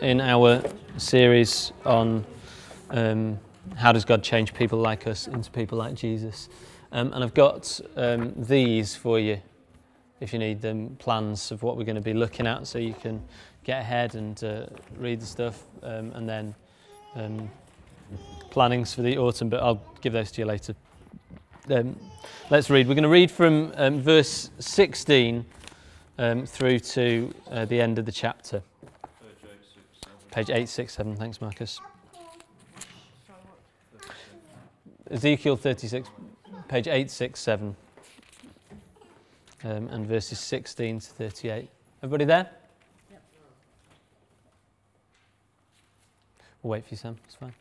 in our series on um, how does God change people like us into people like Jesus. Um, and I've got um, these for you if you need them plans of what we're going to be looking at so you can get ahead and uh, read the stuff um, and then um, plannings for the autumn, but I'll give those to you later. Um, let's read. We're going to read from verse 16 through to uh, the end of the chapter. Page 867, thanks, Marcus. Ezekiel 36, page 867, um, and verses 16 to 38. Everybody there? Yep. We'll wait for you, Sam. It's fine.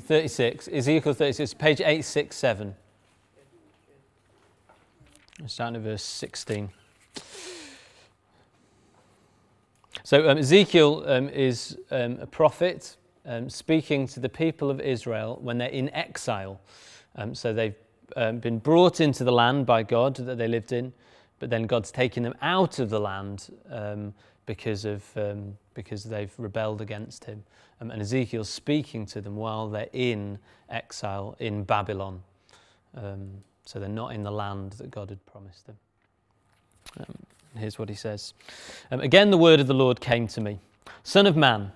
36, Ezekiel 36, page 867. Starting at verse 16. So um, Ezekiel um, is um, a prophet um, speaking to the people of Israel when they're in exile. Um, so they've um, been brought into the land by God that they lived in, but then God's taken them out of the land because, of, because they've rebelled against Him. and Ezekiel's speaking to them while they're in exile in Babylon. so they're not in the land that God had promised them. Here's what he says um, Again, the word of the Lord came to me Son of man,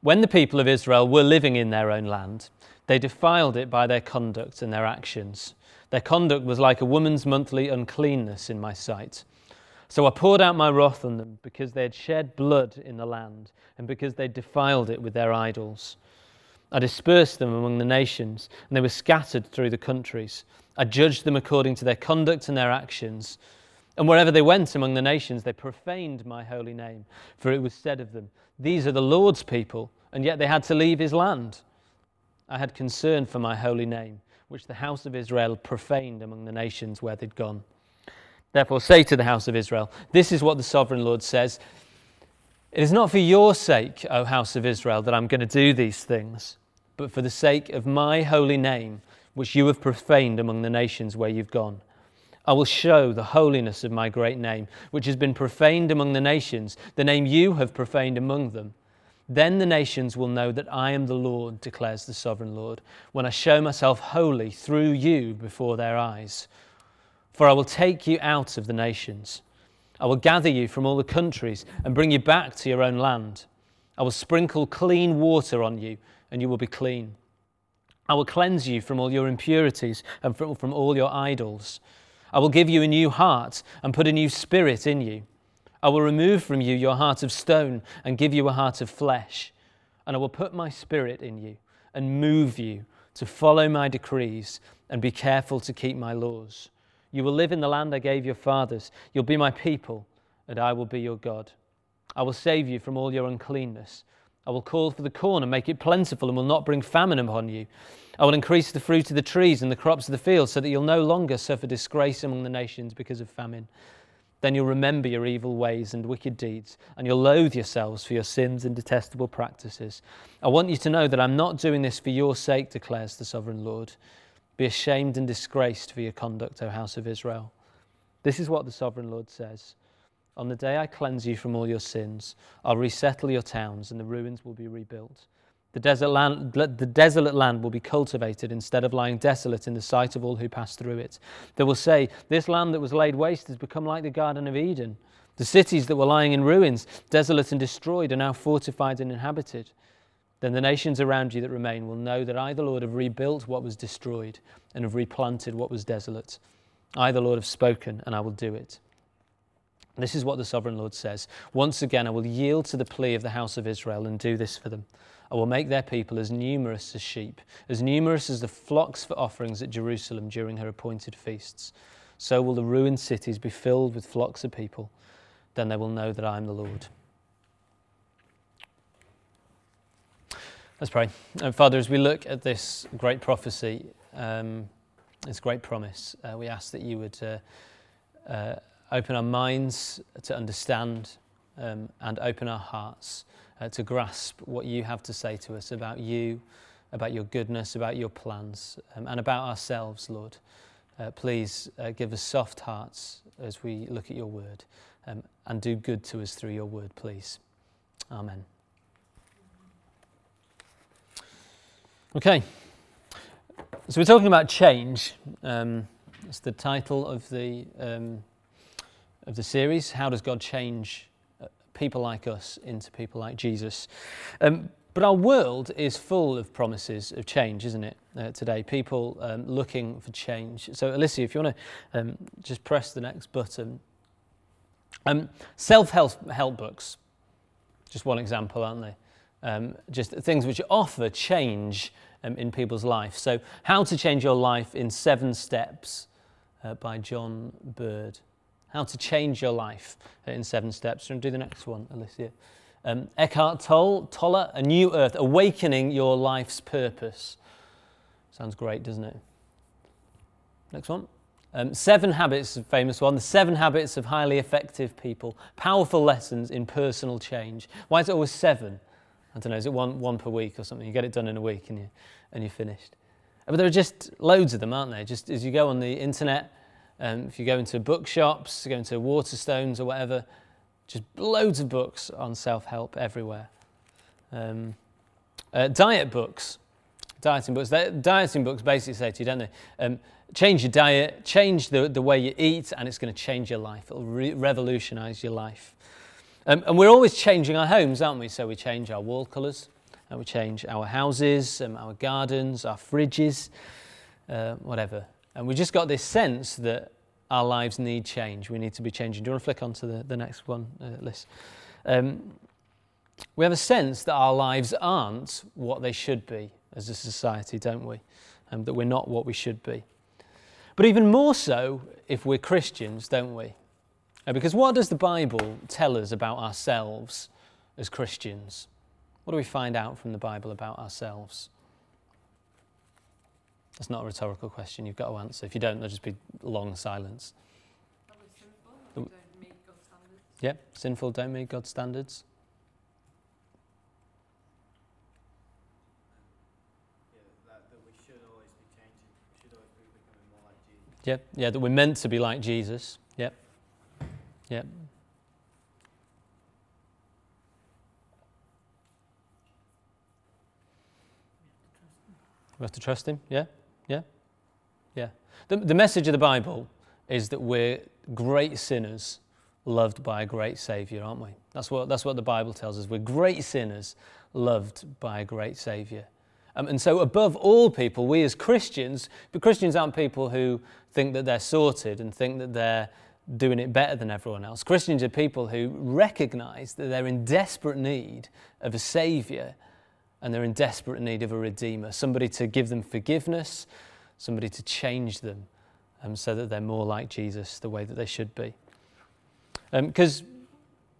when the people of Israel were living in their own land, they defiled it by their conduct and their actions. Their conduct was like a woman's monthly uncleanness in my sight. So I poured out my wrath on them because they had shed blood in the land and because they defiled it with their idols. I dispersed them among the nations, and they were scattered through the countries. I judged them according to their conduct and their actions. And wherever they went among the nations, they profaned my holy name, for it was said of them, These are the Lord's people, and yet they had to leave his land. I had concern for my holy name, which the house of Israel profaned among the nations where they'd gone. Therefore, say to the house of Israel, This is what the sovereign Lord says It is not for your sake, O house of Israel, that I'm going to do these things, but for the sake of my holy name, which you have profaned among the nations where you've gone. I will show the holiness of my great name, which has been profaned among the nations, the name you have profaned among them. Then the nations will know that I am the Lord, declares the sovereign Lord, when I show myself holy through you before their eyes. For I will take you out of the nations. I will gather you from all the countries and bring you back to your own land. I will sprinkle clean water on you, and you will be clean. I will cleanse you from all your impurities and from, all your idols. I will give you a new heart and put a new spirit in you. I will remove from you your heart of stone and give you a heart of flesh. And I will put my spirit in you and move you to follow my decrees and be careful to keep my laws. You will live in the land I gave your fathers. You'll be my people, and I will be your God. I will save you from all your uncleanness. I will call for the corn and make it plentiful and will not bring famine upon you. I will increase the fruit of the trees and the crops of the field so that you'll no longer suffer disgrace among the nations because of famine. Then you'll remember your evil ways and wicked deeds, and you'll loathe yourselves for your sins and detestable practices. I want you to know that I'm not doing this for your sake, declares the sovereign Lord. Be ashamed and disgraced for your conduct, O house of Israel. This is what the sovereign Lord says. On the day I cleanse you from all your sins, I'll resettle your towns, and the ruins will be rebuilt. The, desert land, the desolate land will be cultivated instead of lying desolate in the sight of all who pass through it. They will say, This land that was laid waste has become like the Garden of Eden. The cities that were lying in ruins, desolate and destroyed, are now fortified and inhabited. Then the nations around you that remain will know that I, the Lord, have rebuilt what was destroyed and have replanted what was desolate. I, the Lord, have spoken, and I will do it. This is what the sovereign Lord says. Once again, I will yield to the plea of the house of Israel and do this for them. I will make their people as numerous as sheep, as numerous as the flocks for offerings at Jerusalem during her appointed feasts. So will the ruined cities be filled with flocks of people. Then they will know that I am the Lord. Let's pray. And Father, as we look at this great prophecy, um, this great promise, uh, we ask that you would uh, uh, open our minds to understand um, and open our hearts uh, to grasp what you have to say to us about you, about your goodness, about your plans, um, and about ourselves, Lord. Uh, please uh, give us soft hearts as we look at your word um, and do good to us through your word, please. Amen. Okay, so we're talking about change. Um, it's the title of the, um, of the series. How does God change people like us into people like Jesus? Um, but our world is full of promises of change, isn't it, uh, today? People um, looking for change. So, Alicia, if you want to um, just press the next button. Um, Self help books, just one example, aren't they? Um, just things which offer change um, in people's life. So, How to Change Your Life in Seven Steps uh, by John Bird. How to Change Your Life in Seven Steps. And do the next one, Alicia. Um, Eckhart Tolle, Tolle, A New Earth, Awakening Your Life's Purpose. Sounds great, doesn't it? Next one. Um, seven Habits, a famous one. The Seven Habits of Highly Effective People. Powerful lessons in personal change. Why is it always seven? I don't know, is it one, one per week or something? You get it done in a week and, you, and you're finished. But there are just loads of them, aren't there? Just as you go on the internet, um, if you go into bookshops, go into Waterstones or whatever, just loads of books on self help everywhere. Um, uh, diet books, dieting books. They're, Dieting books basically say to you, don't they? Um, change your diet, change the, the way you eat, and it's going to change your life. It'll re- revolutionize your life. Um, and we're always changing our homes, aren't we? So we change our wall colours, and we change our houses, um, our gardens, our fridges, uh, whatever. And we just got this sense that our lives need change. We need to be changing. Do you want to flick on to the, the next one, uh, Liz? Um, we have a sense that our lives aren't what they should be as a society, don't we? Um, that we're not what we should be. But even more so if we're Christians, don't we? Uh, because what does the Bible tell us about ourselves as Christians? What do we find out from the Bible about ourselves? That's not a rhetorical question. You've got to answer. If you don't, there'll just be long silence. Sinful, don't meet God's standards. Yep, sinful, don't meet God's standards. Yep, yeah, that we're meant to be like Jesus. Yep, yep. We have to trust Him. Yeah. The, the message of the Bible is that we're great sinners loved by a great Saviour, aren't we? That's what, that's what the Bible tells us. We're great sinners loved by a great Saviour. Um, and so, above all people, we as Christians, but Christians aren't people who think that they're sorted and think that they're doing it better than everyone else. Christians are people who recognize that they're in desperate need of a Saviour and they're in desperate need of a redeemer, somebody to give them forgiveness, somebody to change them um, so that they're more like Jesus the way that they should be. Because, um,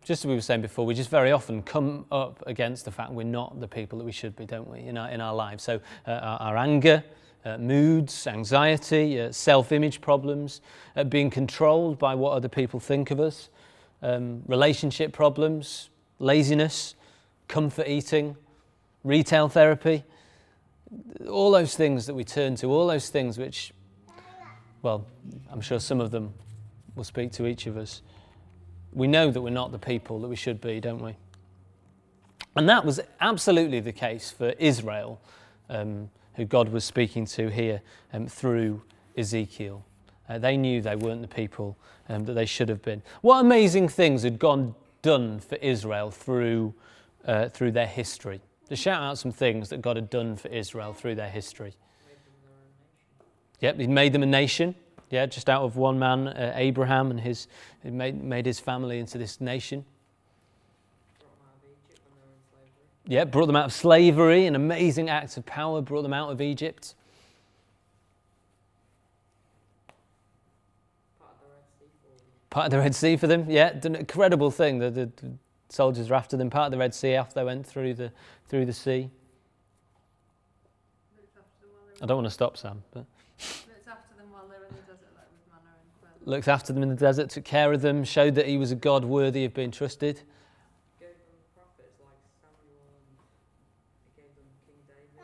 just as we were saying before, we just very often come up against the fact we're not the people that we should be, don't we, in our, in our lives. So, uh, our, our, anger, uh, moods, anxiety, uh, self image problems, uh, being controlled by what other people think of us, um, relationship problems, laziness, comfort eating retail therapy, all those things that we turn to, all those things which, well, I'm sure some of them will speak to each of us. We know that we're not the people that we should be, don't we? And that was absolutely the case for Israel, um, who God was speaking to here um, through Ezekiel. Uh, they knew they weren't the people um, that they should have been. What amazing things had God done for Israel through, uh, through their history? To shout out some things that God had done for Israel through their history. Yep, he made them a nation. Yeah, just out of one man, uh, Abraham, and his he made, made his family into this nation. Yeah, brought them out of slavery, an amazing act of power, brought them out of Egypt. Part of the Red Sea for them, yeah, an incredible thing. The, the, soldiers were after them, part of the Red Sea after they went through the, through the sea. I don't want to stop, Sam. But looks after them while they're in the desert, like with manna and quail. Looks after them in the desert, took care of them, showed that he was a God worthy of being trusted.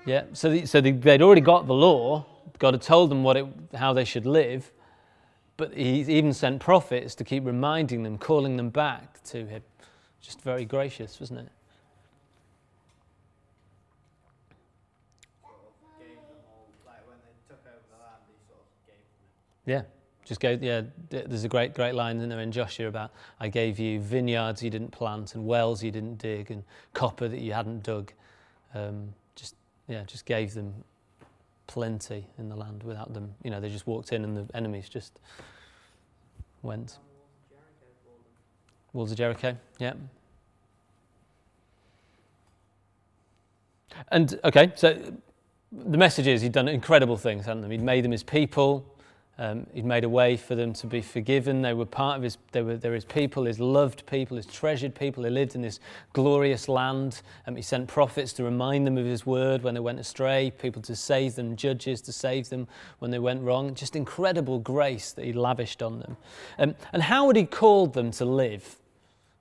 Yeah, so, the, so the, they'd already got the law. God had told them what it, how they should live. but he even sent prophets to keep reminding them, calling them back to him. Just very gracious, wasn't it? Yeah, just go. Yeah, there's a great, great line in there in Joshua about I gave you vineyards you didn't plant and wells you didn't dig and copper that you hadn't dug. Um, just yeah, just gave them plenty in the land without them. You know, they just walked in and the enemies just went. Walls of Jericho, yeah. And okay, so the message is he'd done incredible things, hadn't he? He'd made them his people. Um, he'd made a way for them to be forgiven. They were part of his, they were, they were his people, his loved people, his treasured people. They lived in this glorious land. Um, he sent prophets to remind them of his word when they went astray, people to save them, judges to save them when they went wrong. Just incredible grace that he lavished on them. Um, and how would he called them to live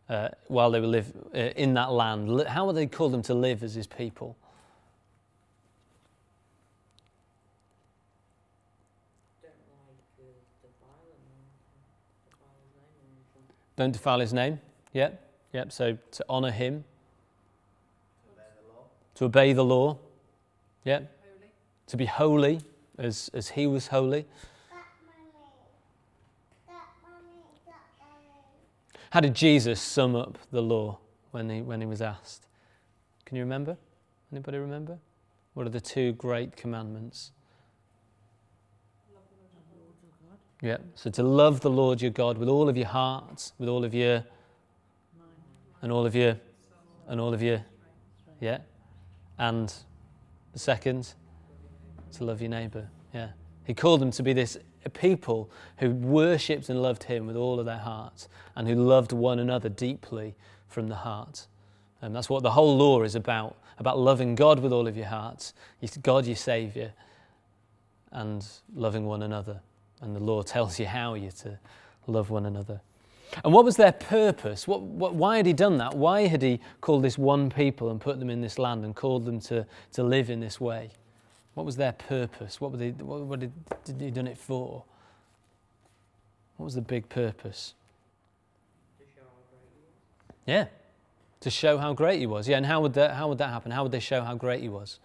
uh, while they were live, uh, in that land? How would he call them to live as his people? Don't defile his name. Yep. Yep. So to honor him. To obey the law. Yep. To be holy as, as he was holy. How did Jesus sum up the law when he, when he was asked? Can you remember? Anybody remember? What are the two great commandments? Yeah. So to love the Lord your God with all of your heart, with all of your, and all of your, and all of your, yeah. And the second, to love your neighbour. Yeah. He called them to be this people who worshipped and loved him with all of their hearts and who loved one another deeply from the heart. And that's what the whole law is about about loving God with all of your hearts, God your Saviour, and loving one another and the law tells you how you're to love one another. And what was their purpose? What, what, why had he done that? Why had he called this one people and put them in this land and called them to, to live in this way? What was their purpose? What, were they, what, what did, did he done it for? What was the big purpose? To show how great he was. Yeah, to show how great he was. Yeah, and how would that, how would that happen? How would they show how great he was?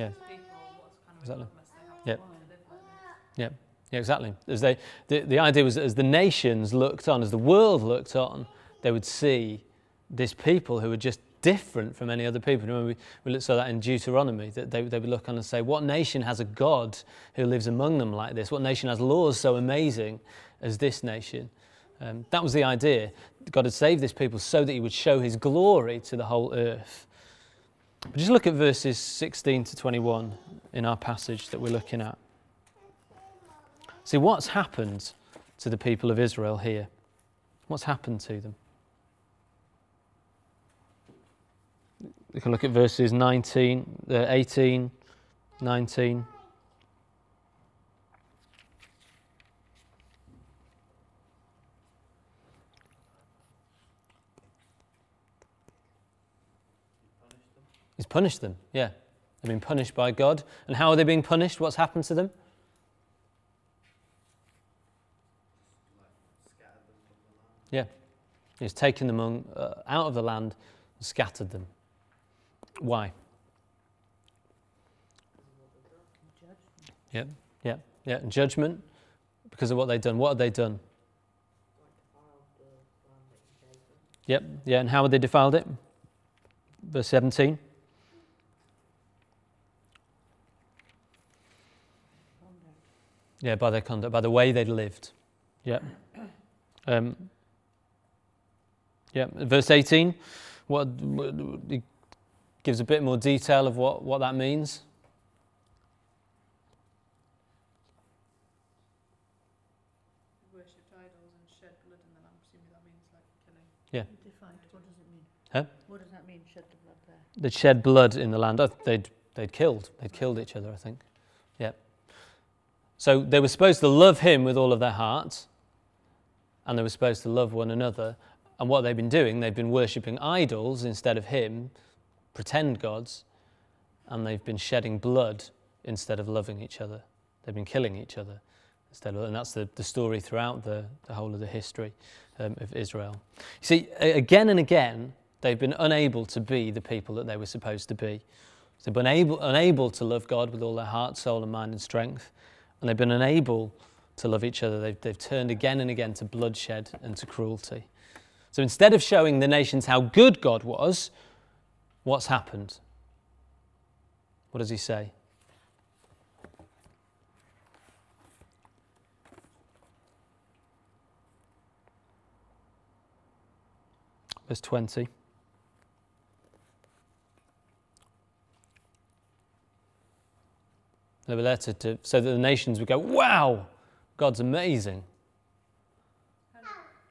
Yeah. exactly. Yeah. Yeah. Yeah, exactly. As they, the, the idea was that as the nations looked on, as the world looked on, they would see this people who were just different from any other people. Remember, we, we saw that in Deuteronomy, that they, they would look on and say, What nation has a God who lives among them like this? What nation has laws so amazing as this nation? Um, that was the idea. God had saved this people so that he would show his glory to the whole earth. But just look at verses 16 to 21 in our passage that we're looking at. See, what's happened to the people of Israel here? What's happened to them? We can look at verses 19, uh, 18, 19. He's punished them, yeah. They've been punished by God. And how are they being punished? What's happened to them? Yeah. He's taken them uh, out of the land and scattered them. Why? Yeah, yeah, yeah. Judgment because of what they've done. What have they done? Yep, yeah. And how have they defiled it? Verse 17. Yeah, by their conduct, by the way they'd lived. Yeah. Um, yeah, verse 18, what, what, gives a bit more detail of what, what that means. Worshipped idols and shed blood in the land. Presumably that means like killing. Yeah. Defined. What does it mean? Huh? What does that mean, shed the blood there? They'd shed blood in the land. They'd, they'd killed. They'd killed each other, I think. So they were supposed to love him with all of their hearts, and they were supposed to love one another. And what they've been doing, they've been worshipping idols instead of Him, pretend gods, and they've been shedding blood instead of loving each other. They've been killing each other instead of, and that's the, the story throughout the, the whole of the history um, of Israel. You see, again and again, they've been unable to be the people that they were supposed to be. They've been able, unable to love God with all their heart, soul, and mind and strength, and they've been unable to love each other. They've, they've turned again and again to bloodshed and to cruelty. So instead of showing the nations how good God was, what's happened? What does he say? Verse 20. They were there to, so that the nations would go, wow, God's amazing,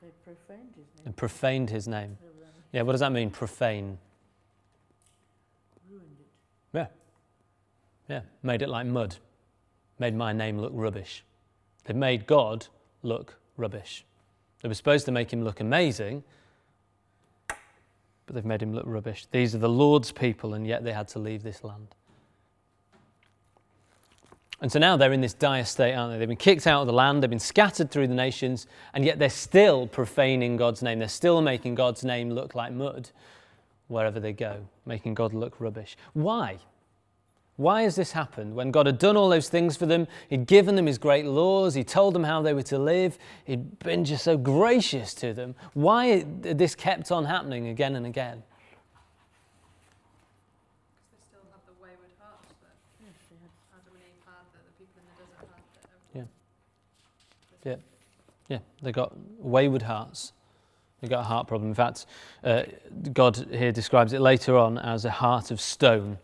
They profaned his name. and profaned his name. They um, Yeah, what does that mean, profane? ruined it. Yeah. Yeah, made it like mud. Made my name look rubbish. They've made God look rubbish. They were supposed to make him look amazing, but they've made him look rubbish. These are the Lord's people, and yet they had to leave this land. And so now they're in this dire state, aren't they? They've been kicked out of the land, they've been scattered through the nations, and yet they're still profaning God's name. They're still making God's name look like mud wherever they go, making God look rubbish. Why? Why has this happened? When God had done all those things for them, He'd given them His great laws, He told them how they were to live, He'd been just so gracious to them. Why this kept on happening again and again? Because they still have the wayward hearts that Yes, they had. Adam and Eve had, that the people in the desert had. That Yeah. everyone- Yeah, they've got wayward hearts. They've got a heart problem. In fact, uh, God here describes it later on as a heart of stone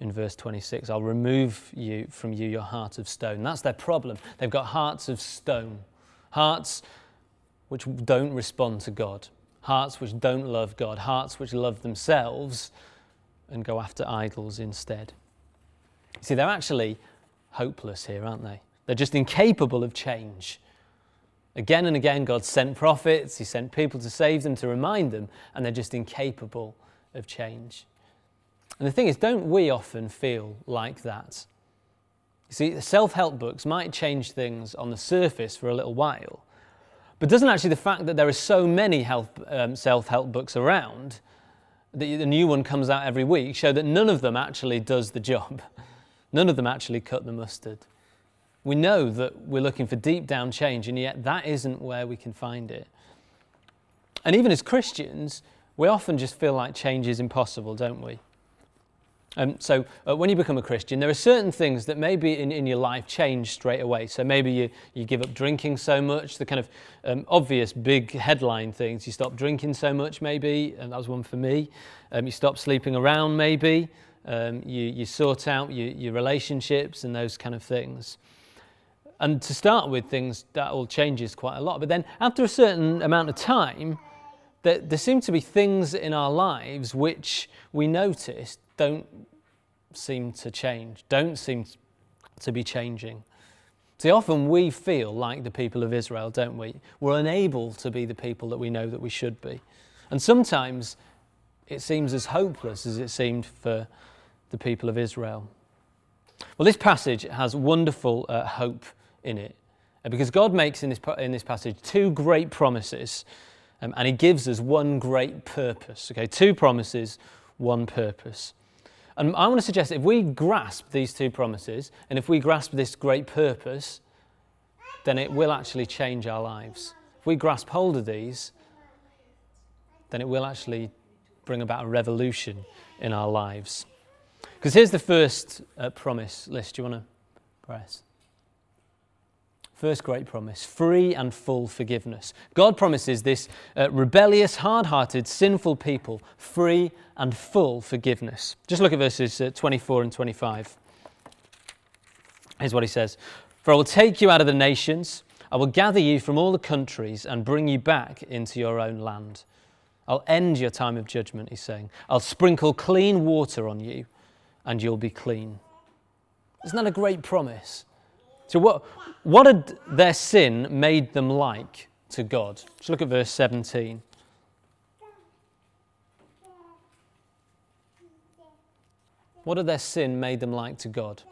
in verse 26. I'll remove you from you your heart of stone. That's their problem. They've got hearts of stone, hearts which don't respond to God, hearts which don't love God, hearts which love themselves and go after idols instead. See, they're actually hopeless here, aren't they? They're just incapable of change. Again and again, God sent prophets, He sent people to save them, to remind them, and they're just incapable of change. And the thing is, don't we often feel like that? You see, self help books might change things on the surface for a little while, but doesn't actually the fact that there are so many um, self help books around, that the new one comes out every week, show that none of them actually does the job? None of them actually cut the mustard. We know that we're looking for deep down change, and yet that isn't where we can find it. And even as Christians, we often just feel like change is impossible, don't we? Um, so, uh, when you become a Christian, there are certain things that maybe in, in your life change straight away. So, maybe you, you give up drinking so much, the kind of um, obvious big headline things. You stop drinking so much, maybe, and that was one for me. Um, you stop sleeping around, maybe. Um, you, you sort out your, your relationships and those kind of things. And to start with, things that all changes quite a lot. But then, after a certain amount of time, there, there seem to be things in our lives which we notice don't seem to change, don't seem to be changing. See, often we feel like the people of Israel, don't we? We're unable to be the people that we know that we should be. And sometimes it seems as hopeless as it seemed for the people of Israel. Well, this passage has wonderful uh, hope in it uh, because God makes in this, in this passage two great promises um, and He gives us one great purpose. Okay, two promises, one purpose. And I want to suggest that if we grasp these two promises and if we grasp this great purpose, then it will actually change our lives. If we grasp hold of these, then it will actually bring about a revolution in our lives. Because here's the first uh, promise Liz. Do you want to press? First great promise free and full forgiveness. God promises this uh, rebellious, hard hearted, sinful people free and full forgiveness. Just look at verses uh, 24 and 25. Here's what he says For I will take you out of the nations, I will gather you from all the countries and bring you back into your own land. I'll end your time of judgment, he's saying. I'll sprinkle clean water on you, and you'll be clean. Isn't that a great promise? So, what, what had their sin made them like to God. Just look at verse 17. What had their sin made them like to God?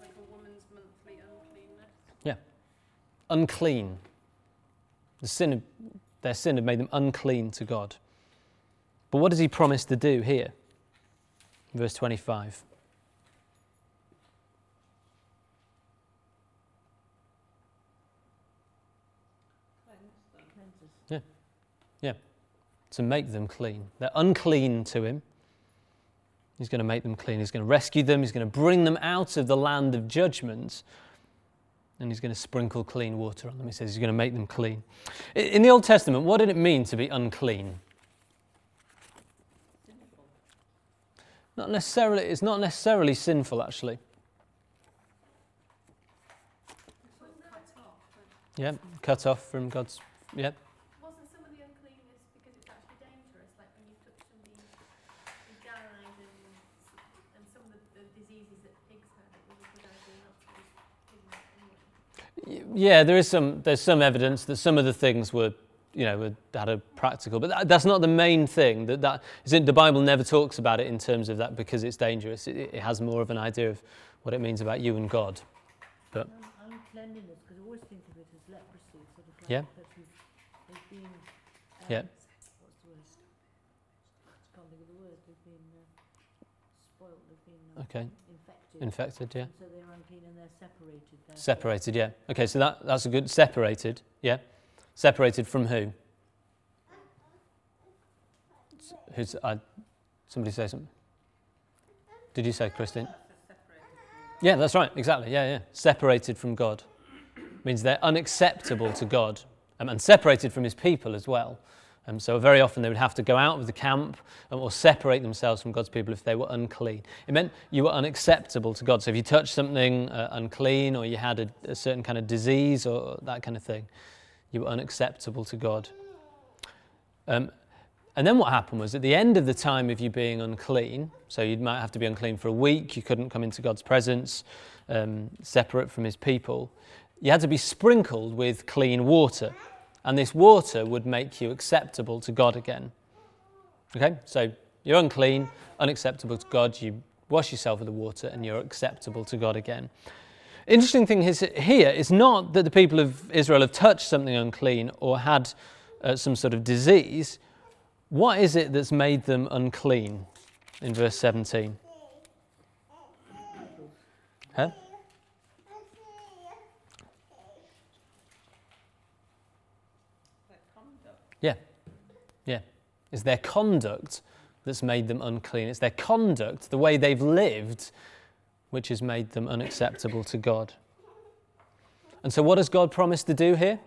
Like a woman's monthly uncleanness. Yeah, unclean. The sin their sin had made them unclean to God. But what does he promise to do here? Verse 25. Cleanses. to make them clean. They're unclean to him. He's going to make them clean. He's going to rescue them. He's going to bring them out of the land of judgment. And he's going to sprinkle clean water on them. He says he's going to make them clean. In the Old Testament, what did it mean to be unclean? Not necessarily, it's not necessarily sinful, actually. Sort of cut off. but Yeah, cut off from God's. Yeah, Wasn't some of the uncleanness because it's actually dangerous? Like when you touch somebody who died and, and some of the, the diseases that pigs had, it was a good idea not to give them anyway. Yeah, there is some. There's some evidence that some of the things were, you know, had a practical, but that, that's not the main thing. That that is in, the Bible never talks about it in terms of that because it's dangerous. It, it has more of an idea of what it means about you and God. Un- Uncleanliness, because I always think of it as leprosy, sort of like Yeah. been, um, Yeah. what's the word? I can't think of the word. They've been spoilt, they've been Okay, infected. infected. Yeah, And so they're unclean and they're separated. Therefore. separated. Yeah. Okay, so that that's a good separated. Yeah, separated from who? Who's? I, somebody say something. Did you say, Christine? Yeah, that's right. Exactly. Yeah, yeah. Separated from God means they're unacceptable to God um, and separated from His people as well. Um, so very often they would have to go out of the camp um, or separate themselves from God's people if they were unclean. It meant you were unacceptable to God. So if you touched something uh, unclean or you had a, a certain kind of disease or that kind of thing, you were unacceptable to God. Um, and then what happened was at the end of the time of you being unclean, so you might have to be unclean for a week, you couldn't come into God's presence, um, separate from his people, you had to be sprinkled with clean water. And this water would make you acceptable to God again. Okay, so you're unclean, unacceptable to God, you wash yourself with the water, and you're acceptable to God again. Interesting thing is here is not that the people of Israel have touched something unclean or had uh, some sort of disease. What is it that's made them unclean in verse 17? Huh? Yeah, yeah. It's their conduct that's made them unclean. It's their conduct, the way they've lived, which has made them unacceptable to God. And so, what does God promise to do here?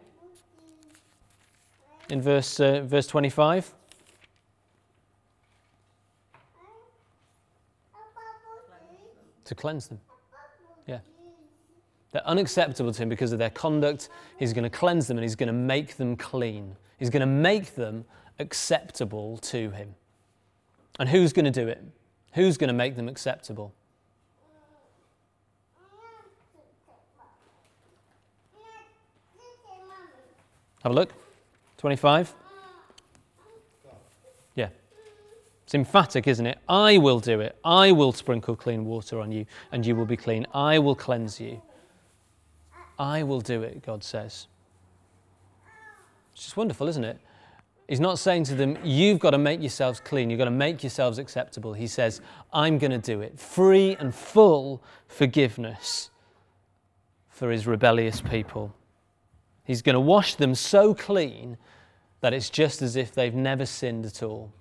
In verse, uh, verse 25? To cleanse them. Yeah. They're unacceptable to Him because of their conduct. He's going to cleanse them and He's going to make them clean. He's going to make them acceptable to Him. And who's going to do it? Who's going to make them acceptable? Have a look. 25. Yeah. It's emphatic, isn't it? I will do it. I will sprinkle clean water on you, and you will be clean. I will cleanse you. I will do it, God says. It's just wonderful, isn't it? He's not saying to them, You've got to make yourselves clean. You've got to make yourselves acceptable. He says, I'm going to do it. Free and full forgiveness for his rebellious people. He's going to wash them so clean that it's just as if they've never sinned at all.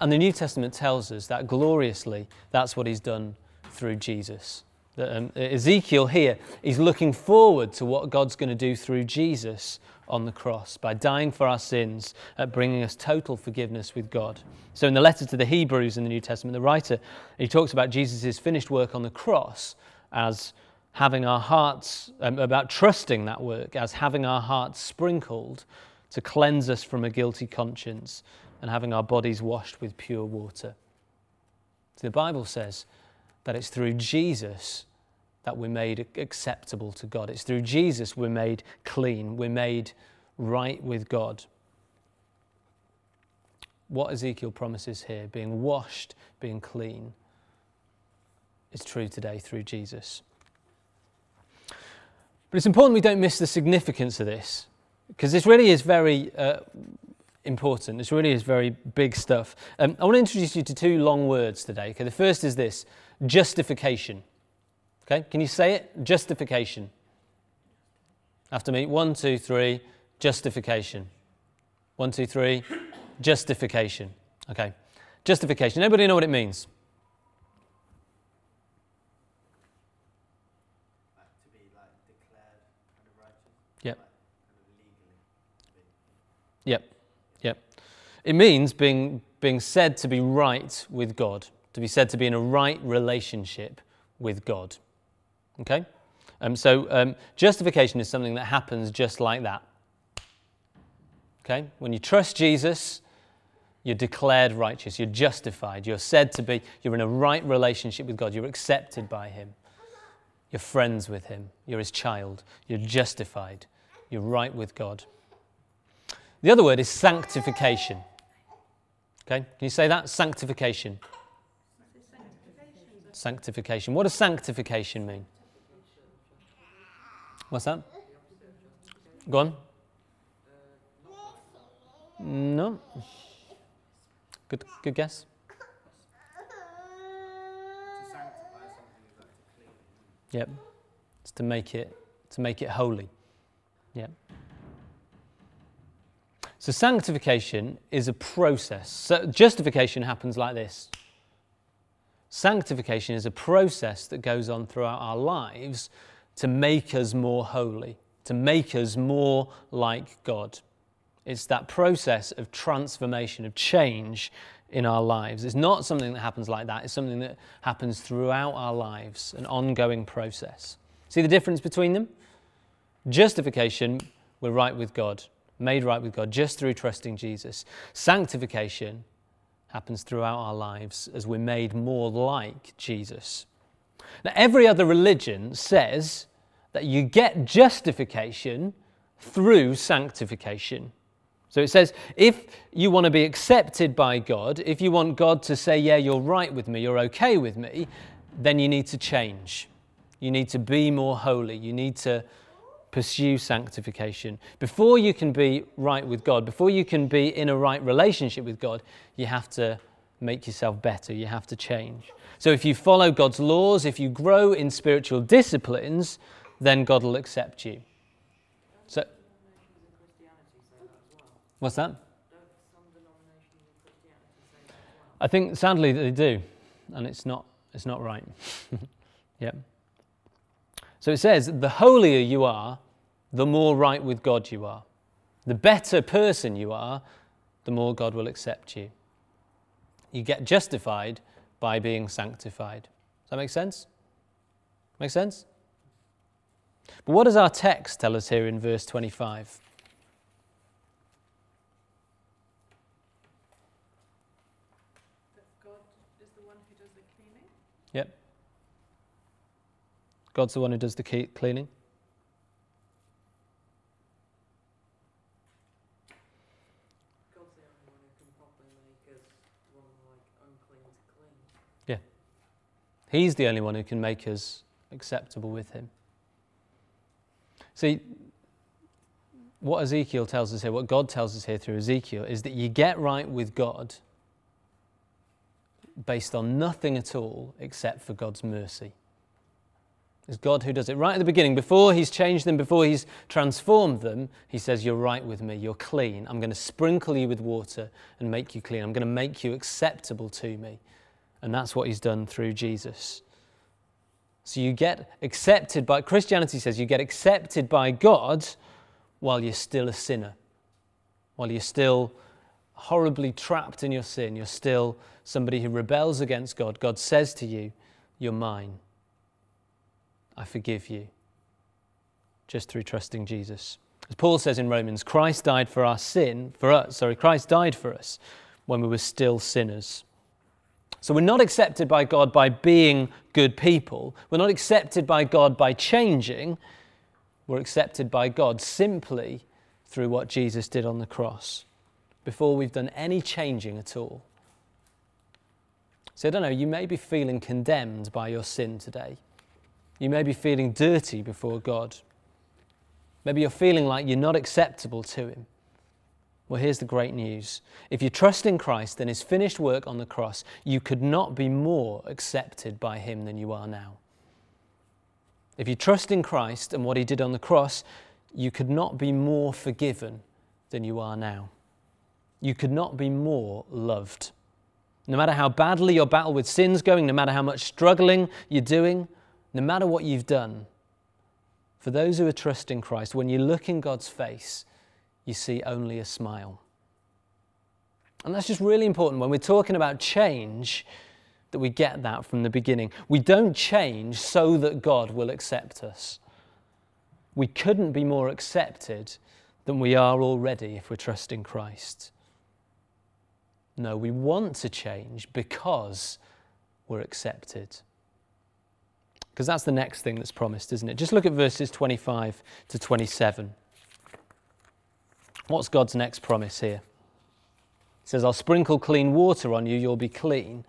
And the New Testament tells us that gloriously, that's what he's done through Jesus. Um, Ezekiel here is looking forward to what God's going to do through Jesus on the cross by dying for our sins, uh, bringing us total forgiveness with God. So, in the letter to the Hebrews in the New Testament, the writer he talks about Jesus' finished work on the cross as having our hearts, um, about trusting that work, as having our hearts sprinkled to cleanse us from a guilty conscience and having our bodies washed with pure water. The Bible says that it's through Jesus that we're made acceptable to God. It's through Jesus we're made clean, we're made right with God. What Ezekiel promises here, being washed, being clean, is true today through Jesus. But it's important we don't miss the significance of this, because this really is very uh, important. This really is very big stuff. Um, I want to introduce you to two long words today. Okay, the first is this justification. Okay, can you say it? Justification. After me, one, two, three, justification. One, two, three, justification. Okay, justification. Anybody know what it means? Yep. Yep. It means being, being said to be right with God, to be said to be in a right relationship with God. Okay? Um, so um, justification is something that happens just like that. Okay? When you trust Jesus, you're declared righteous, you're justified, you're said to be, you're in a right relationship with God, you're accepted by Him. You're friends with Him. You're His child. You're justified. You're right with God. The other word is sanctification. Okay, can you say that? Sanctification. Sanctification. What does sanctification mean? What's that? Go on. No. Good, good guess. Yep. It's to make it to make it holy. Yep. So sanctification is a process. So justification happens like this. Sanctification is a process that goes on throughout our lives to make us more holy, to make us more like God. It's that process of transformation, of change in our lives. It's not something that happens like that, it's something that happens throughout our lives, an ongoing process. See the difference between them? Justification, we're right with God, made right with God just through trusting Jesus. Sanctification happens throughout our lives as we're made more like Jesus. Now, every other religion says that you get justification through sanctification. So it says, if you want to be accepted by God, if you want God to say, yeah, you're right with me, you're okay with me, then you need to change. You need to be more holy. You need to pursue sanctification. Before you can be right with God, before you can be in a right relationship with God, you have to make yourself better. You have to change. So if you follow God's laws, if you grow in spiritual disciplines, then God will accept you. So, what's that? I think sadly they do, and it's not, it's not right. yep. So it says, the holier you are, the more right with God you are. The better person you are, the more God will accept you. You get justified by being sanctified. Does that make sense? Make sense? But what does our text tell us here in verse 25? Yep. God's the one who does the cleaning. He's the only one who can make us acceptable with Him. See, what Ezekiel tells us here, what God tells us here through Ezekiel, is that you get right with God based on nothing at all except for God's mercy. It's God who does it. Right at the beginning, before He's changed them, before He's transformed them, He says, You're right with me, you're clean. I'm going to sprinkle you with water and make you clean. I'm going to make you acceptable to me. And that's what He's done through Jesus. So you get accepted by, Christianity says you get accepted by God while you're still a sinner, while you're still horribly trapped in your sin, you're still somebody who rebels against God. God says to you, You're mine. I forgive you. Just through trusting Jesus. As Paul says in Romans, Christ died for our sin, for us, sorry, Christ died for us when we were still sinners. So we're not accepted by God by being good people. We're not accepted by God by changing. We're accepted by God simply through what Jesus did on the cross before we've done any changing at all. So I don't know, you may be feeling condemned by your sin today. You may be feeling dirty before God. Maybe you're feeling like you're not acceptable to Him. Well, here's the great news. If you trust in Christ and His finished work on the cross, you could not be more accepted by Him than you are now. If you trust in Christ and what He did on the cross, you could not be more forgiven than you are now you could not be more loved. No matter how badly your battle with sin's going, no matter how much struggling you're doing, no matter what you've done, for those who are trusting Christ, when you look in God's face, you see only a smile. And that's just really important when we're talking about change that we get that from the beginning. We don't change so that God will accept us. We couldn't be more accepted than we are already if we're trusting Christ. No, we want to change because we're accepted. Because that's the next thing that's promised, isn't it? Just look at verses 25 to 27. What's God's next promise here? He says, I'll sprinkle clean water on you, you'll be clean.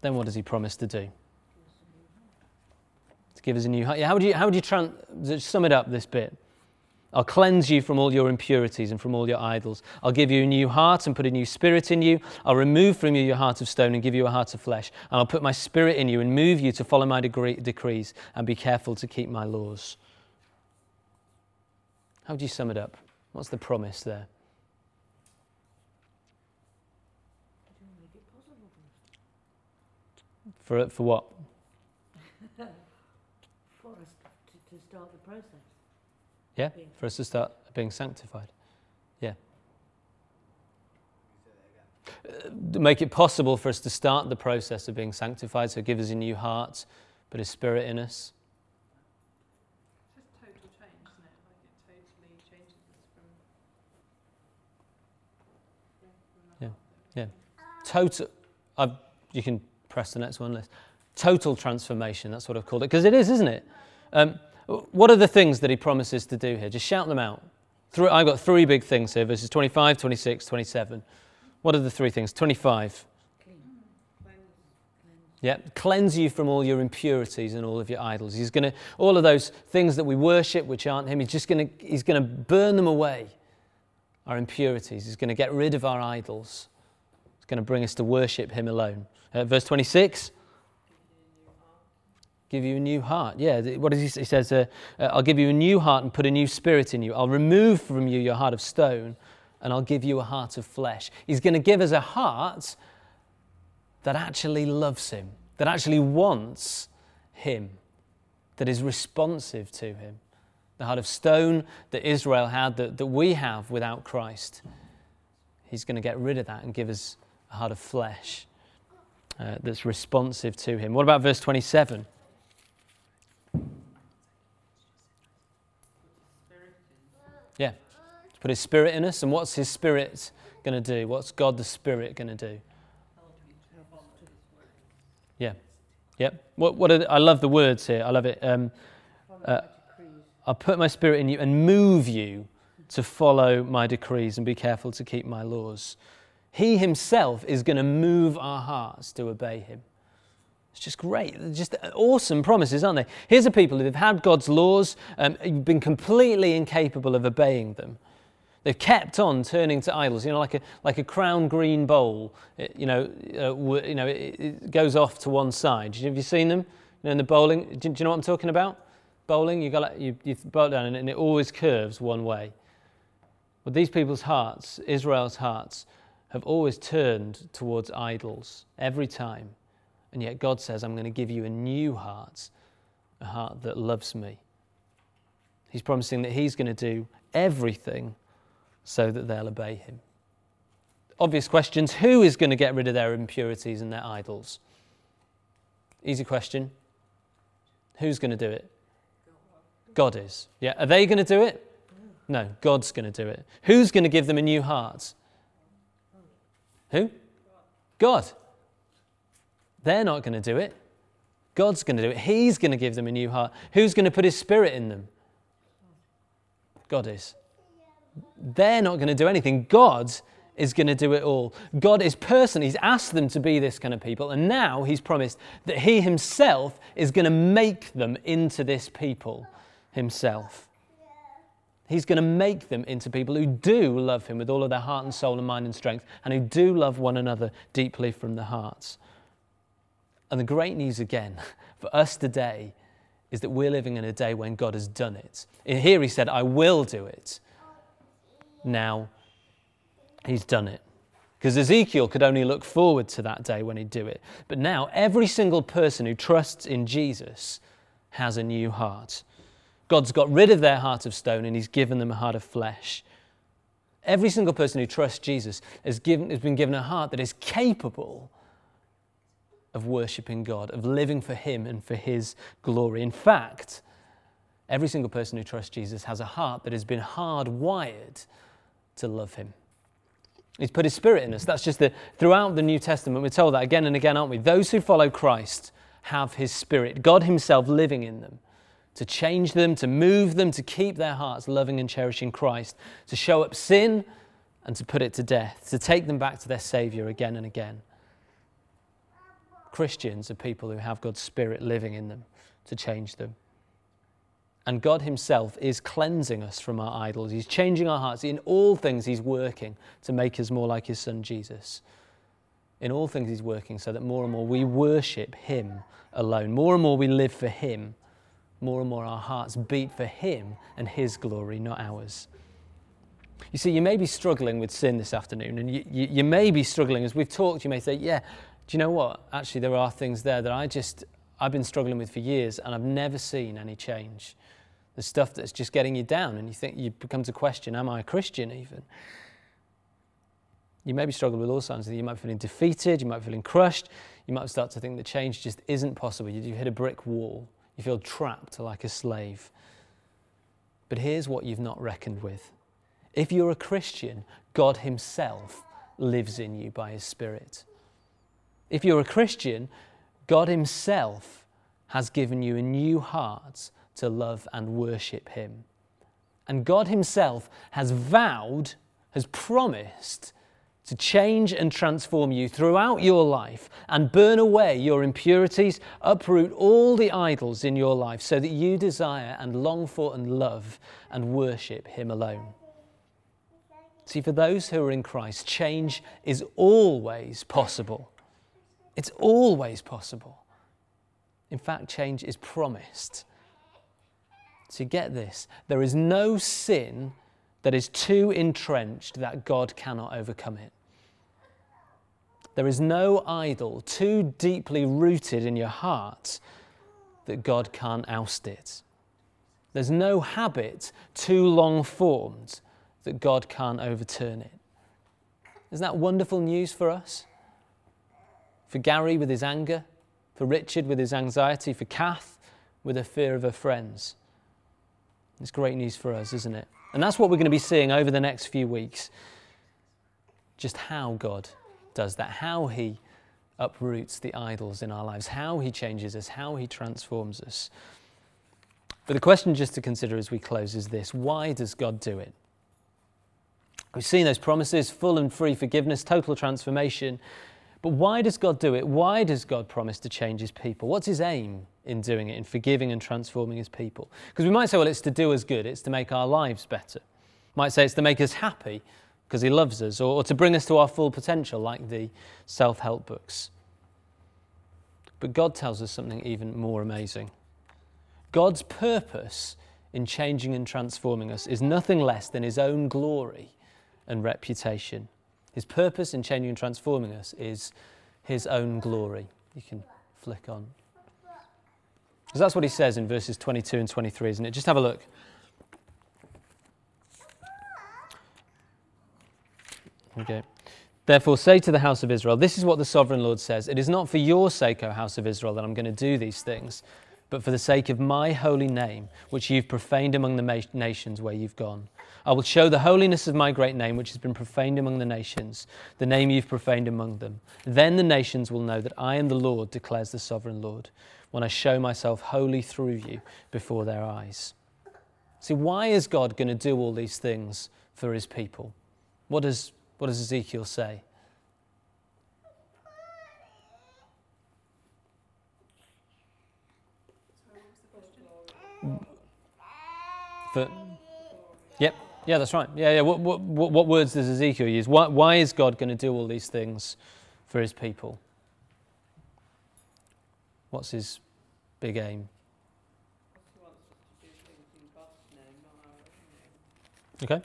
Then what does he promise to do? To give us a new heart. Yeah, how would you, how would you sum it up, this bit? I'll cleanse you from all your impurities and from all your idols. I'll give you a new heart and put a new spirit in you. I'll remove from you your heart of stone and give you a heart of flesh. And I'll put my spirit in you and move you to follow my decrees and be careful to keep my laws. How would you sum it up? What's the promise there? For, for what? For us to, to start the process. Yeah, for us to start being sanctified. Yeah. Uh, make it possible for us to start the process of being sanctified, so give us a new heart, put a spirit in us. Just total change, isn't it? Like it totally changes us from. Yeah, yeah. Total. I've, you can press the next one, Liz. Total transformation. That's what I've called it because it is, isn't it? Um, what are the things that he promises to do here? Just shout them out. Three, I've got three big things here verses 25, 26, 27. What are the three things? 25. Yeah, cleanse you from all your impurities and all of your idols. He's going to, all of those things that we worship which aren't Him, He's just going to, He's going to burn them away, our impurities. He's going to get rid of our idols. Going to bring us to worship Him alone. Uh, verse 26 give you a new heart. Yeah, what does he, he says? Uh, uh, I'll give you a new heart and put a new spirit in you. I'll remove from you your heart of stone and I'll give you a heart of flesh. He's going to give us a heart that actually loves him, that actually wants him, that is responsive to him. The heart of stone that Israel had, that, that we have without Christ. He's going to get rid of that and give us heart of flesh uh, that's responsive to him. What about verse 27? Yeah. Put his spirit in us. And what's his spirit going to do? What's God the Spirit going to do? Yeah. Yep. What, what are, I love the words here. I love it. Um, uh, I'll put my spirit in you and move you to follow my decrees and be careful to keep my laws. He himself is going to move our hearts to obey him. It's just great. just awesome promises, aren't they? Here's a people who have had God's laws, um, been completely incapable of obeying them. They've kept on turning to idols, you know, like a, like a crown green bowl. It, you know, uh, you know it, it, goes off to one side. Have you seen them? You know, in the bowling, do, do you know what I'm talking about? Bowling, you, got like, you, you bowl down and it always curves one way. But these people's hearts, Israel's hearts, have always turned towards idols every time. And yet God says, I'm going to give you a new heart, a heart that loves me. He's promising that He's going to do everything so that they'll obey Him. Obvious questions who is going to get rid of their impurities and their idols? Easy question. Who's going to do it? God is. Yeah. Are they going to do it? No, God's going to do it. Who's going to give them a new heart? Who? God. They're not going to do it. God's going to do it. He's going to give them a new heart. Who's going to put His Spirit in them? God is. They're not going to do anything. God is going to do it all. God is person. He's asked them to be this kind of people. And now He's promised that He Himself is going to make them into this people Himself. He's going to make them into people who do love Him with all of their heart and soul and mind and strength, and who do love one another deeply from the hearts. And the great news again for us today is that we're living in a day when God has done it. Here, He said, I will do it. Now, He's done it. Because Ezekiel could only look forward to that day when he'd do it. But now, every single person who trusts in Jesus has a new heart. God's got rid of their heart of stone and He's given them a heart of flesh. Every single person who trusts Jesus has, given, has been given a heart that is capable of worshipping God, of living for Him and for His glory. In fact, every single person who trusts Jesus has a heart that has been hardwired to love Him. He's put His Spirit in us. That's just the, throughout the New Testament, we're told that again and again, aren't we? Those who follow Christ have His Spirit, God Himself living in them to change them, to move them, to keep their hearts loving and cherishing Christ, to show up sin and to put it to death, to take them back to their Saviour again and again. Christians are people who have God's Spirit living in them to change them. And God Himself is cleansing us from our idols. He's changing our hearts. In all things, He's working to make us more like His Son Jesus. In all things, He's working so that more and more we worship Him alone. More and more we live for Him. More and more our hearts beat for Him and His glory, not ours. You see, you may be struggling with sin this afternoon, and you, you, you may be struggling. As we've talked, you may say, Yeah, do you know what? Actually, there are things there that I just, I've been struggling with for years and I've never seen any change. The stuff that's just getting you down, and you think you become to question, Am I a Christian even? You may be struggling with all signs. You might be feeling defeated, you might be feeling crushed, you might start to think that change just isn't possible. You, hit a brick wall, you feel trapped like a slave. But here's what you've not reckoned with if you're a Christian, God Himself lives in you by His Spirit. If you're a Christian, God Himself has given you a new heart to love and worship Him. And God Himself has vowed, has promised to change and transform you throughout your life and burn away your impurities, uproot all the idols in your life so that you desire and long for and love and worship Him alone. See, for those who are in Christ, change is always possible. It's always possible. In fact, change is promised. So get this there is no sin that is too entrenched that God cannot overcome it. There is no idol too deeply rooted in your heart that God can't oust it. There's no habit too long formed that God can't overturn it. Isn't that wonderful news for us? for Gary with his anger, for Richard with his anxiety, for Kath with her fear of her friends. It's great news for us, isn't it? And that's what we're going to be seeing over the next few weeks. Just how God does that, how He uproots the idols in our lives, how He changes us, how He transforms us. But the question just to consider as we close is this why does God do it? We've seen those promises full and free forgiveness, total transformation. But why does God do it? Why does God promise to change his people? What's his aim in doing it, in forgiving and transforming his people? Because we might say, well, it's to do us good, it's to make our lives better. Might say it's to make us happy because he loves us, or, or to bring us to our full potential, like the self help books. But God tells us something even more amazing. God's purpose in changing and transforming us is nothing less than his own glory and reputation. His purpose in changing and transforming us is His own glory. You can flick on. Because that's what He says in verses 22 and 23, isn't it? Just have a look. Okay. Therefore, say to the house of Israel, This is what the sovereign Lord says It is not for your sake, O house of Israel, that I'm going to do these things, but for the sake of my holy name, which you've profaned among the nations where you've gone. I will show the holiness of my great name, which has been profaned among the nations, the name you've profaned among them. Then the nations will know that I am the Lord, declares the sovereign Lord, when I show myself holy through you before their eyes. See, why is God going to do all these things for his people? What does, what does Ezekiel say? For, yep, yeah, that's right. Yeah, yeah. What, what, what words does Ezekiel use? Why, why is God going to do all these things for his people? What's his big aim? Okay.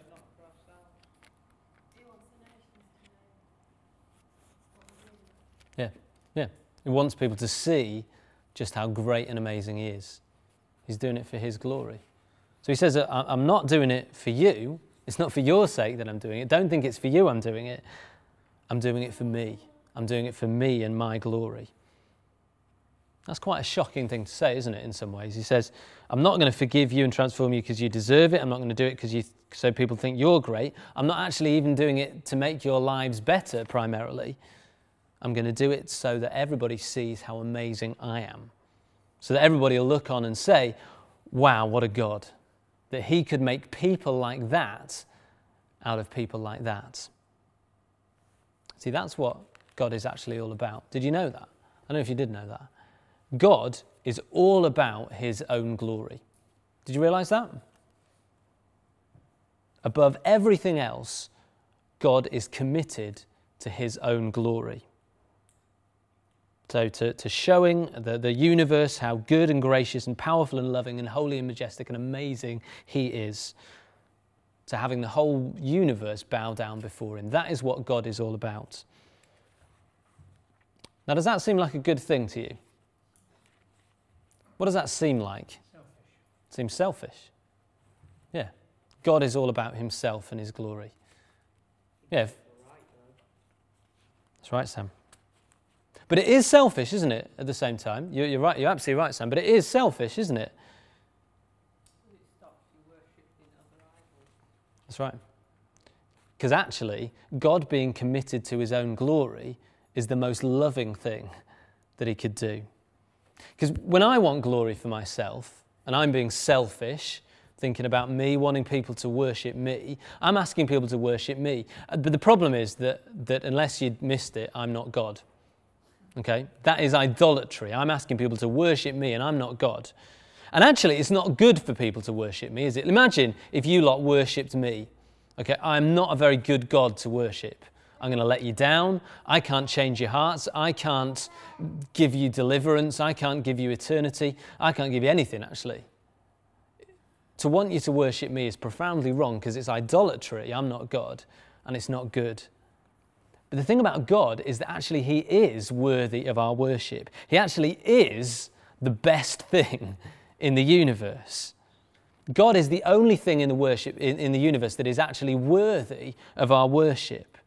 we're doing. He wants people to see just how great and amazing he is. He's doing it for his glory. So he says, "I- I'm not doing it for you. It's not for your sake that I'm doing it. Don't think it's for you I'm doing it. I'm doing it for me. I'm doing it for me and my glory. That's quite a shocking thing to say, isn't it, in some ways? He says, I'm not going to forgive you and transform you because you deserve it. I'm not going to do it because you, so people think you're great. I'm not actually even doing it to make your lives better, primarily. I'm going to do it so that everybody sees how amazing I am. So that everybody will look on and say, wow, what a God. That He could make people like that out of people like that. See, that's what God is actually all about. Did you know that? I don't know if you did know that. God is all about His own glory. Did you realize that? Above everything else, God is committed to His own glory. So, to, to showing the, the universe how good and gracious and powerful and loving and holy and majestic and amazing He is. To having the whole universe bow down before Him. That is what God is all about. Now, does that seem like a good thing to you? What does that seem like? Selfish. Seems selfish. Yeah. God is all about Himself and His glory. Yeah, if- You're right, though. That's right, Sam. But it is selfish, isn't it, at the same time? You're, you're right, you're absolutely right, Sam. But it is selfish, isn't it? That's right. Because actually, God being committed to his own glory is the most loving thing that he could do. Because when I want glory for myself, and I'm being selfish, thinking about me, wanting people to worship me, I'm asking people to worship me. Uh, But the problem is that, that unless you'd missed it, I'm not God. Okay? That is idolatry. I'm asking people to worship me, and I'm not God. And actually, it's not good for people to worship me, is it? Imagine if you lot worshipped me. Okay, I'm not a very good God to worship. I'm going to let you down. I can't change your hearts. I can't give you deliverance. I can't give you eternity. I can't give you anything, actually. To want you to worship me is profoundly wrong because it's idolatry. I'm not God, and it's not good. But the thing about God is that actually He is worthy of our worship. He actually is the best thing in the universe. God is the only thing in the worship in, in the universe that is actually worthy of our worship.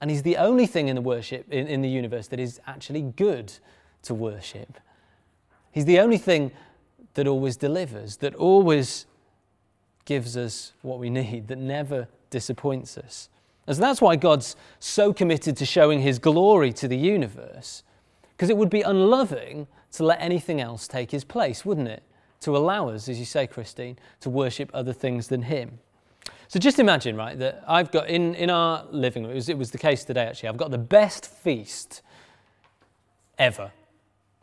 And He's the only thing in the worship in, in the universe that is actually good to worship. He's the only thing that always delivers, that always gives us what we need, that never disappoints us. And that's why God's so committed to showing his glory to the universe, because it would be unloving to let anything else take his place, wouldn't it? To allow us, as you say, Christine, to worship other things than him. So just imagine, right, that I've got in, in our living room, it was, it was the case today actually, I've got the best feast ever.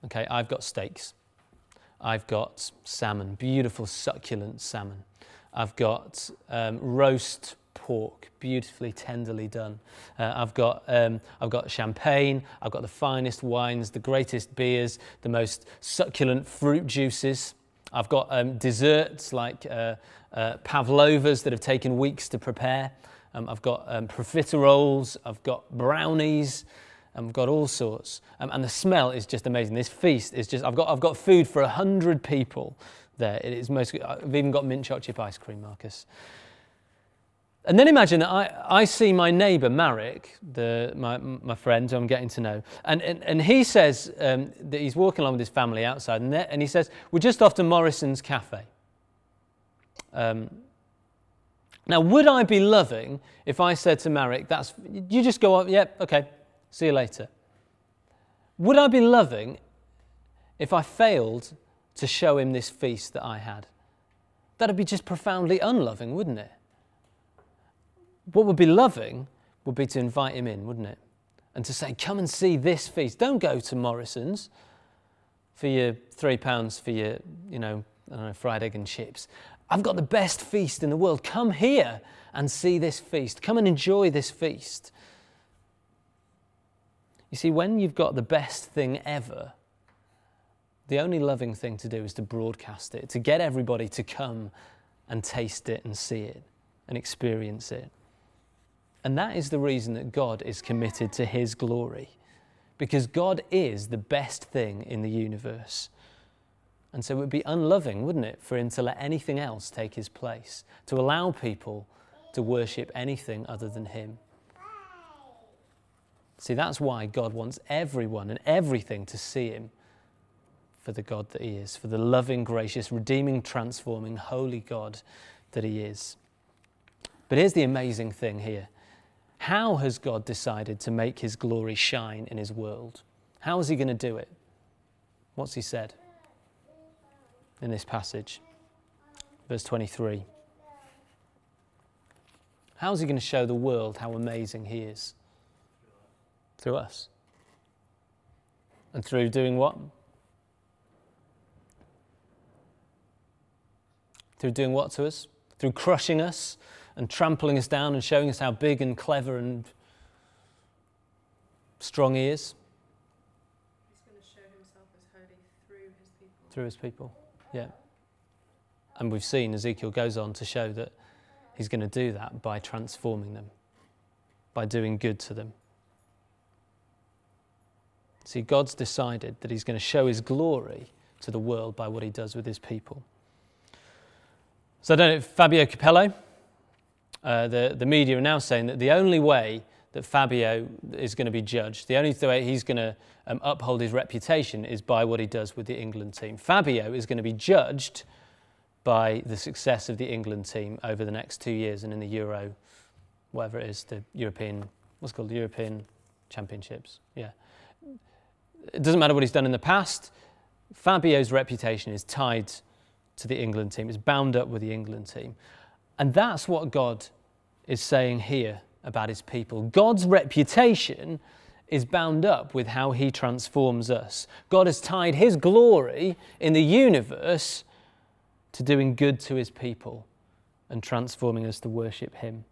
Okay, I've got steaks. I've got salmon, beautiful succulent salmon. I've got um, roast pork, beautifully tenderly done. Uh, I've got um, I've got champagne. I've got the finest wines, the greatest beers, the most succulent fruit juices. I've got um, desserts like uh, uh, pavlovas that have taken weeks to prepare. Um, I've got um, profiteroles. I've got brownies. I've got all sorts. Um, and the smell is just amazing. This feast is just, I've got, I've got food for 100 people there. It is most, I've even got mint chocolate chip ice cream, Marcus. And then imagine I, I see my neighbour, Marek, the, my, my friend who I'm getting to know, and, and, and he says um, that he's walking along with his family outside, and, and he says, We're just off to Morrison's Cafe. Um, now, would I be loving if I said to Marek, That's, you just go up, yep, okay, see you later? Would I be loving if I failed to show him this feast that I had? That'd be just profoundly unloving, wouldn't it? What would be loving would be to invite him in, wouldn't it? And to say, come and see this feast. Don't go to Morrison's for your three pounds for your, you know, I don't know, fried egg and chips. I've got the best feast in the world. Come here and see this feast. Come and enjoy this feast. You see, when you've got the best thing ever, the only loving thing to do is to broadcast it, to get everybody to come and taste it and see it and experience it. And that is the reason that God is committed to His glory, because God is the best thing in the universe. And so it would be unloving, wouldn't it, for Him to let anything else take His place, to allow people to worship anything other than Him. See, that's why God wants everyone and everything to see Him for the God that He is, for the loving, gracious, redeeming, transforming, holy God that He is. But here's the amazing thing here how has God decided to make his glory shine in his world? How is he going to do it? What's he said in this passage? Verse 23. How is he going to show the world how amazing he is? Through us. And through doing what? Through doing what to us? Through crushing us, and trampling us down and showing us how big and clever and strong he is. He's going to show himself as holy through his people. Through his people, yeah. And we've seen Ezekiel goes on to show that he's going to do that by transforming them, by doing good to them. See, God's decided that he's going to show his glory to the world by what he does with his people. So I don't know, Fabio Capello, uh, the, the media are now saying that the only way that Fabio is going to be judged, the only way he's going to um, uphold his reputation is by what he does with the England team. Fabio is going to be judged by the success of the England team over the next two years and in the Euro, whatever it is, the European, what's called the European Championships. Yeah. It doesn't matter what he's done in the past. Fabio's reputation is tied to the England team, it's bound up with the England team. And that's what God is saying here about his people. God's reputation is bound up with how he transforms us. God has tied his glory in the universe to doing good to his people and transforming us to worship him.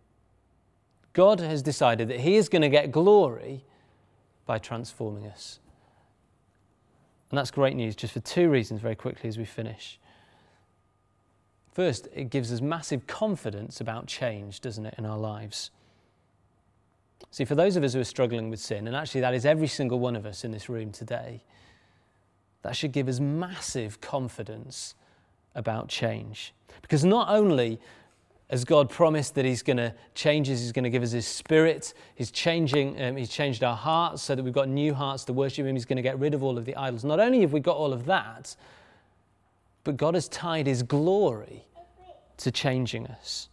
God has decided that he is going to get glory by transforming us. And that's great news, just for two reasons, very quickly as we finish. First, it gives us massive confidence about change, doesn't it, in our lives? See, for those of us who are struggling with sin, and actually that is every single one of us in this room today, that should give us massive confidence about change. Because not only has God promised that He's going to change us, He's going to give us His Spirit, He's changing, um, He's changed our hearts so that we've got new hearts to worship Him, He's going to get rid of all of the idols. Not only have we got all of that, but God has tied his glory to changing us.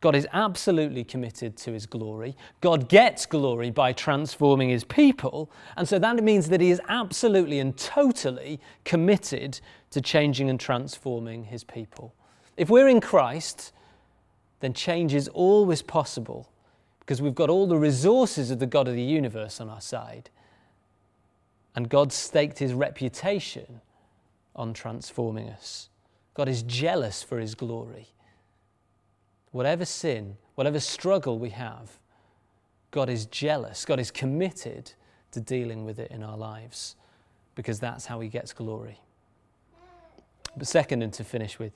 God is absolutely committed to his glory. God gets glory by transforming his people. And so that means that he is absolutely and totally committed to changing and transforming his people. If we're in Christ, then change is always possible because we've got all the resources of the God of the universe on our side. And God staked his reputation on transforming us. God is jealous for his glory. Whatever sin, whatever struggle we have, God is jealous. God is committed to dealing with it in our lives because that's how he gets glory. But second, and to finish with,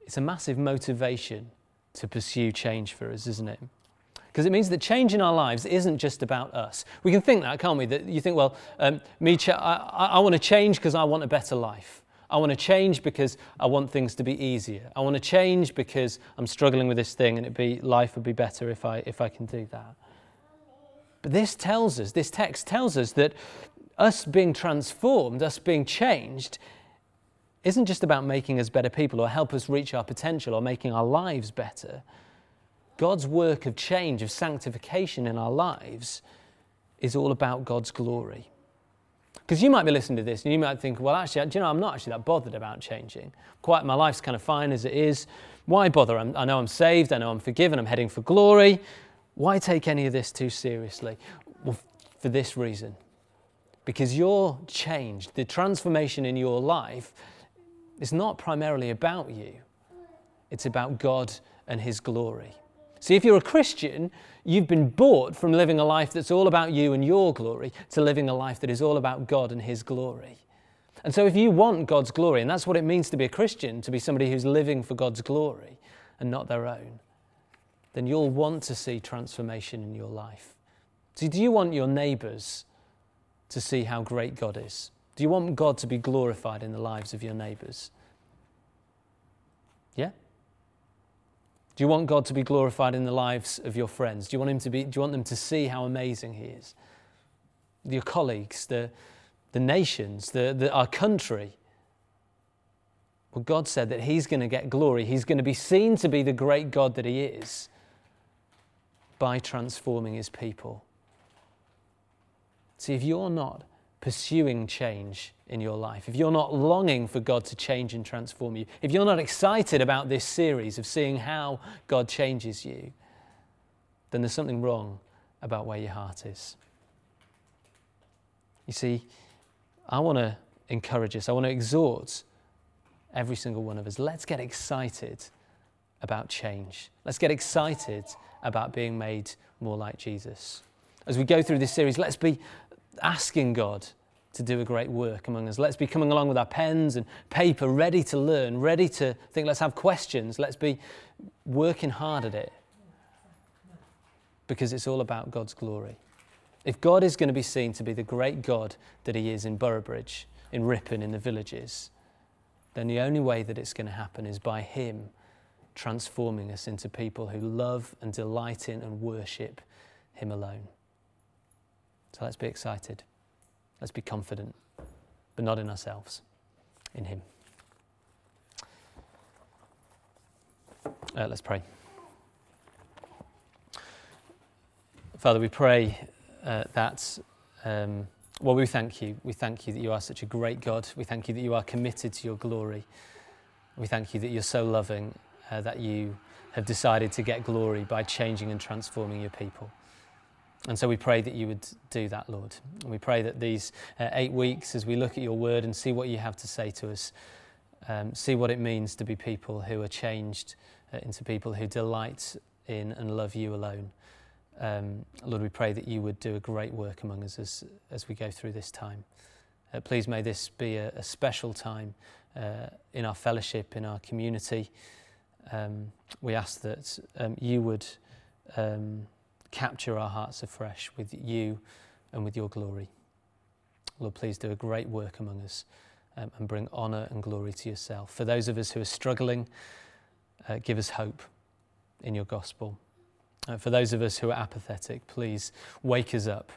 it's a massive motivation to pursue change for us, isn't it? Because it means that change in our lives isn't just about us. We can think that, can't we? That you think, well, um, me, ch- I, I want to change because I want a better life. I want to change because I want things to be easier. I want to change because I'm struggling with this thing and it'd be, life would be better if I, if I can do that. But this tells us, this text tells us that us being transformed, us being changed, isn't just about making us better people or help us reach our potential or making our lives better. God's work of change, of sanctification in our lives, is all about God's glory. Because you might be listening to this and you might think, well, actually, do you know, I'm not actually that bothered about changing. Quite, my life's kind of fine as it is. Why bother? I'm, I know I'm saved, I know I'm forgiven, I'm heading for glory. Why take any of this too seriously? Well, for this reason. Because your change, the transformation in your life, is not primarily about you, it's about God and His glory. See, if you're a Christian, you've been bought from living a life that's all about you and your glory to living a life that is all about God and His glory. And so, if you want God's glory, and that's what it means to be a Christian, to be somebody who's living for God's glory and not their own, then you'll want to see transformation in your life. See, do you want your neighbours to see how great God is? Do you want God to be glorified in the lives of your neighbours? Yeah? Do you want God to be glorified in the lives of your friends? Do you want, him to be, do you want them to see how amazing He is? Your colleagues, the, the nations, the, the, our country. Well, God said that He's going to get glory. He's going to be seen to be the great God that He is by transforming His people. See, if you're not pursuing change in your life, if you're not longing for God to change and transform you, if you're not excited about this series of seeing how God changes you, then there's something wrong about where your heart is. You see, I want to encourage us, I want to exhort every single one of us. Let's get excited about change. Let's get excited about being made more like Jesus. As we go through this series, let's be asking God to do a great work among us. Let's be coming along with our pens and paper, ready to learn, ready to think. Let's have questions. Let's be working hard at it because it's all about God's glory. If God is going to be seen to be the great God that He is in Boroughbridge, in Ripon, in the villages, then the only way that it's going to happen is by Him transforming us into people who love and delight in and worship Him alone. So let's be excited. Let's be confident, but not in ourselves, in Him. Uh, let's pray. Father, we pray uh, that, um, well, we thank you. We thank you that you are such a great God. We thank you that you are committed to your glory. We thank you that you're so loving, uh, that you have decided to get glory by changing and transforming your people. And so we pray that you would do that, Lord. And we pray that these uh, eight weeks, as we look at your word and see what you have to say to us, um, see what it means to be people who are changed uh, into people who delight in and love you alone. Um, Lord, we pray that you would do a great work among us as, as we go through this time. Uh, please may this be a, a special time uh, in our fellowship, in our community. Um, we ask that um, you would. Capture our hearts afresh with you and with your glory. Lord, please do a great work among us um, and bring honour and glory to yourself. For those of us who are struggling, uh, give us hope in your gospel. Uh, for those of us who are apathetic, please wake us up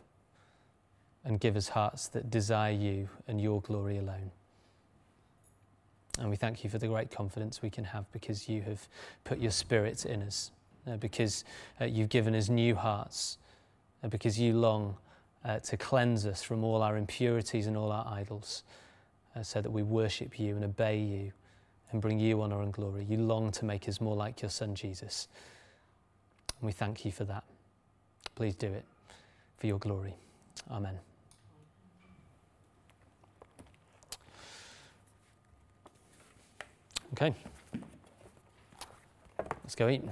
and give us hearts that desire you and your glory alone. And we thank you for the great confidence we can have because you have put your spirit in us because uh, you've given us new hearts, uh, because you long uh, to cleanse us from all our impurities and all our idols, uh, so that we worship you and obey you and bring you honour and glory. You long to make us more like your Son Jesus. And we thank you for that. Please do it for your glory. Amen. Okay. Let's go eat.